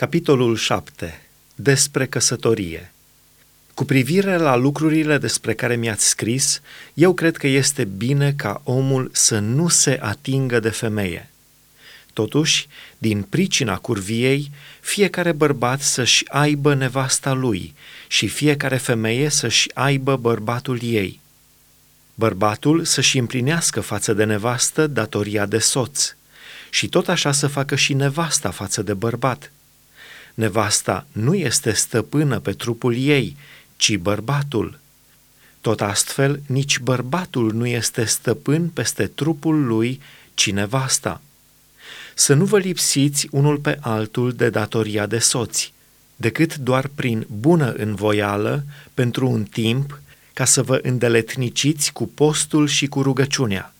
Capitolul 7. Despre căsătorie. Cu privire la lucrurile despre care mi-ați scris, eu cred că este bine ca omul să nu se atingă de femeie. Totuși, din pricina curviei, fiecare bărbat să-și aibă nevasta lui și fiecare femeie să-și aibă bărbatul ei. Bărbatul să-și împlinească față de nevastă datoria de soț și tot așa să facă și nevasta față de bărbat – Nevasta nu este stăpână pe trupul ei, ci bărbatul. Tot astfel, nici bărbatul nu este stăpân peste trupul lui, ci nevasta. Să nu vă lipsiți unul pe altul de datoria de soți, decât doar prin bună învoială, pentru un timp, ca să vă îndeletniciți cu postul și cu rugăciunea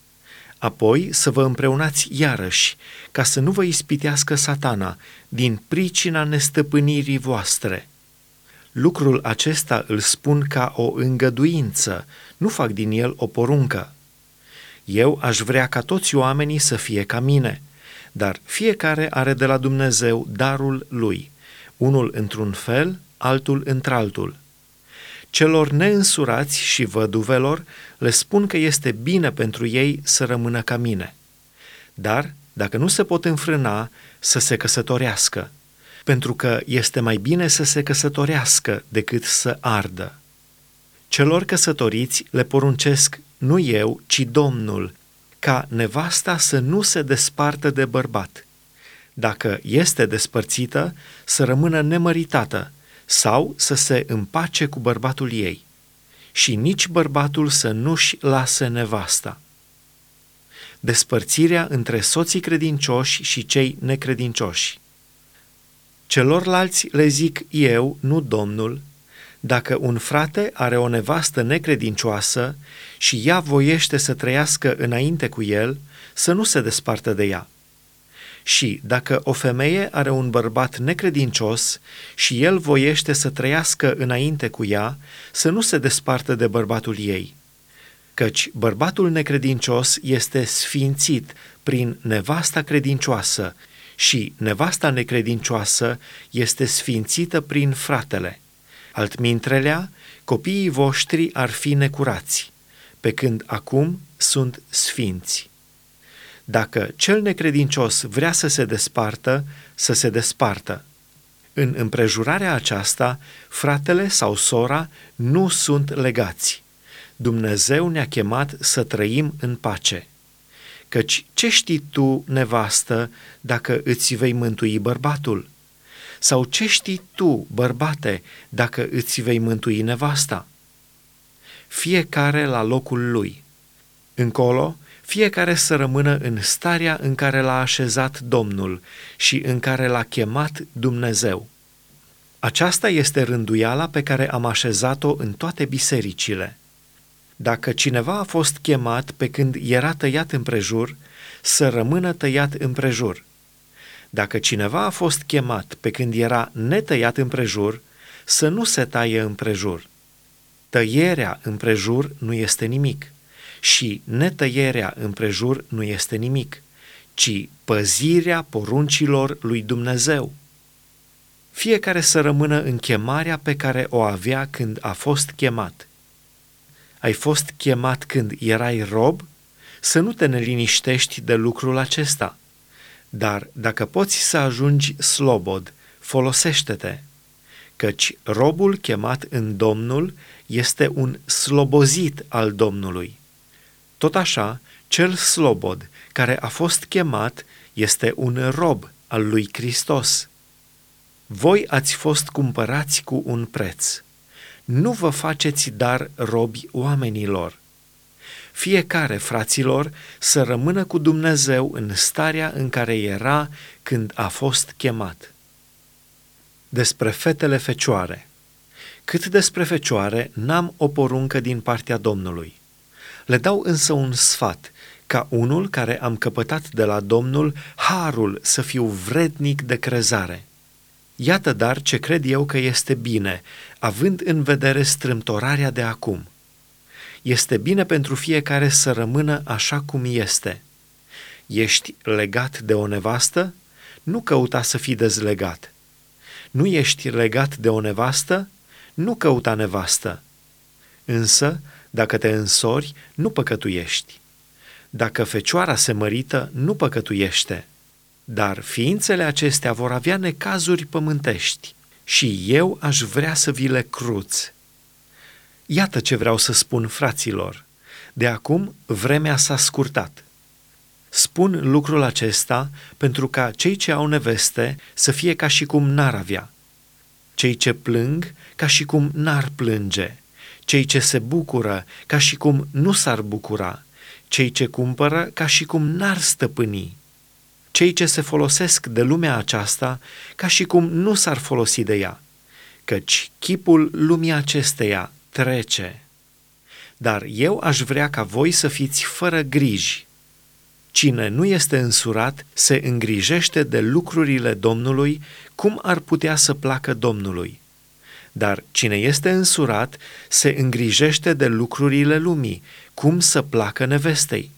apoi să vă împreunați iarăși, ca să nu vă ispitească satana din pricina nestăpânirii voastre. Lucrul acesta îl spun ca o îngăduință, nu fac din el o poruncă. Eu aș vrea ca toți oamenii să fie ca mine, dar fiecare are de la Dumnezeu darul lui, unul într-un fel, altul într-altul. Celor neînsurați și văduvelor le spun că este bine pentru ei să rămână ca mine. Dar, dacă nu se pot înfrâna, să se căsătorească, pentru că este mai bine să se căsătorească decât să ardă. Celor căsătoriți le poruncesc nu eu, ci Domnul, ca nevasta să nu se despartă de bărbat. Dacă este despărțită, să rămână nemăritată, sau să se împace cu bărbatul ei și nici bărbatul să nu-și lase nevasta. Despărțirea între soții credincioși și cei necredincioși. Celorlalți le zic eu, nu Domnul, dacă un frate are o nevastă necredincioasă și ea voiește să trăiască înainte cu el, să nu se despartă de ea și dacă o femeie are un bărbat necredincios și el voiește să trăiască înainte cu ea, să nu se despartă de bărbatul ei. Căci bărbatul necredincios este sfințit prin nevasta credincioasă și nevasta necredincioasă este sfințită prin fratele. Altmintrelea, copiii voștri ar fi necurați, pe când acum sunt sfinți. Dacă cel necredincios vrea să se despartă, să se despartă. În împrejurarea aceasta, fratele sau sora nu sunt legați. Dumnezeu ne-a chemat să trăim în pace. Căci ce știi tu, nevastă, dacă îți vei mântui bărbatul? Sau ce știi tu, bărbate, dacă îți vei mântui nevasta? Fiecare la locul lui. Încolo, fiecare să rămână în starea în care l-a așezat Domnul și în care l-a chemat Dumnezeu. Aceasta este rânduiala pe care am așezat-o în toate bisericile. Dacă cineva a fost chemat pe când era tăiat împrejur, să rămână tăiat împrejur. Dacă cineva a fost chemat pe când era netăiat împrejur, să nu se taie împrejur. Tăierea împrejur nu este nimic și netăierea împrejur nu este nimic, ci păzirea poruncilor lui Dumnezeu. Fiecare să rămână în chemarea pe care o avea când a fost chemat. Ai fost chemat când erai rob? Să nu te neliniștești de lucrul acesta. Dar dacă poți să ajungi slobod, folosește-te, căci robul chemat în Domnul este un slobozit al Domnului. Tot așa, cel slobod care a fost chemat este un rob al lui Hristos. Voi ați fost cumpărați cu un preț. Nu vă faceți dar robi oamenilor. Fiecare, fraților, să rămână cu Dumnezeu în starea în care era când a fost chemat. Despre fetele fecioare. Cât despre fecioare, n-am o poruncă din partea Domnului le dau însă un sfat, ca unul care am căpătat de la Domnul harul să fiu vrednic de crezare. Iată dar ce cred eu că este bine, având în vedere strâmtorarea de acum. Este bine pentru fiecare să rămână așa cum este. Ești legat de o nevastă? Nu căuta să fii dezlegat. Nu ești legat de o nevastă? Nu căuta nevastă. Însă, dacă te însori, nu păcătuiești. Dacă fecioara se mărită, nu păcătuiește. Dar ființele acestea vor avea necazuri pământești și eu aș vrea să vi le cruț. Iată ce vreau să spun fraților. De acum vremea s-a scurtat. Spun lucrul acesta pentru ca cei ce au neveste să fie ca și cum n-ar avea, cei ce plâng ca și cum n-ar plânge, cei ce se bucură ca și cum nu s-ar bucura, cei ce cumpără ca și cum n-ar stăpâni, cei ce se folosesc de lumea aceasta ca și cum nu s-ar folosi de ea, căci chipul lumii acesteia trece. Dar eu aș vrea ca voi să fiți fără griji. Cine nu este însurat se îngrijește de lucrurile Domnului cum ar putea să placă Domnului. Dar cine este însurat se îngrijește de lucrurile lumii, cum să placă nevestei.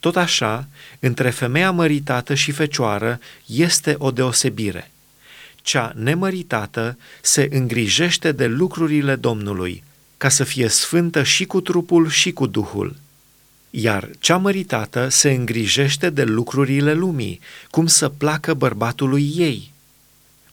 Tot așa, între femeia măritată și fecioară este o deosebire. Cea nemăritată se îngrijește de lucrurile Domnului, ca să fie sfântă și cu trupul și cu duhul. Iar cea măritată se îngrijește de lucrurile lumii, cum să placă bărbatului ei.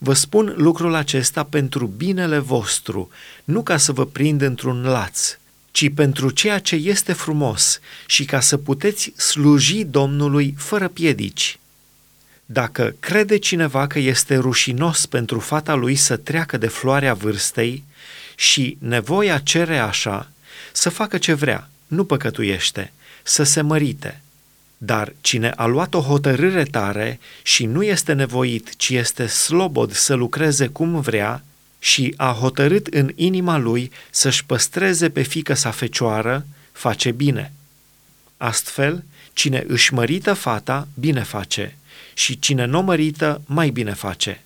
Vă spun lucrul acesta pentru binele vostru, nu ca să vă prind într-un laț, ci pentru ceea ce este frumos și ca să puteți sluji Domnului fără piedici. Dacă crede cineva că este rușinos pentru fata lui să treacă de floarea vârstei și nevoia cere așa, să facă ce vrea, nu păcătuiește, să se mărite. Dar cine a luat o hotărâre tare și nu este nevoit, ci este slobod să lucreze cum vrea, și a hotărât în inima lui să-și păstreze pe fică sa fecioară, face bine. Astfel, cine își mărită fata, bine face, și cine nu mărită, mai bine face.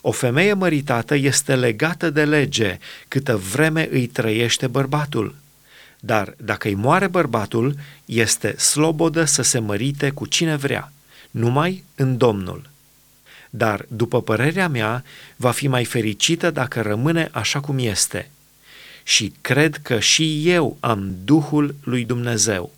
O femeie măritată este legată de lege câtă vreme îi trăiește bărbatul. Dar dacă îi moare bărbatul, este slobodă să se mărite cu cine vrea, numai în Domnul dar, după părerea mea, va fi mai fericită dacă rămâne așa cum este. Și cred că și eu am Duhul lui Dumnezeu.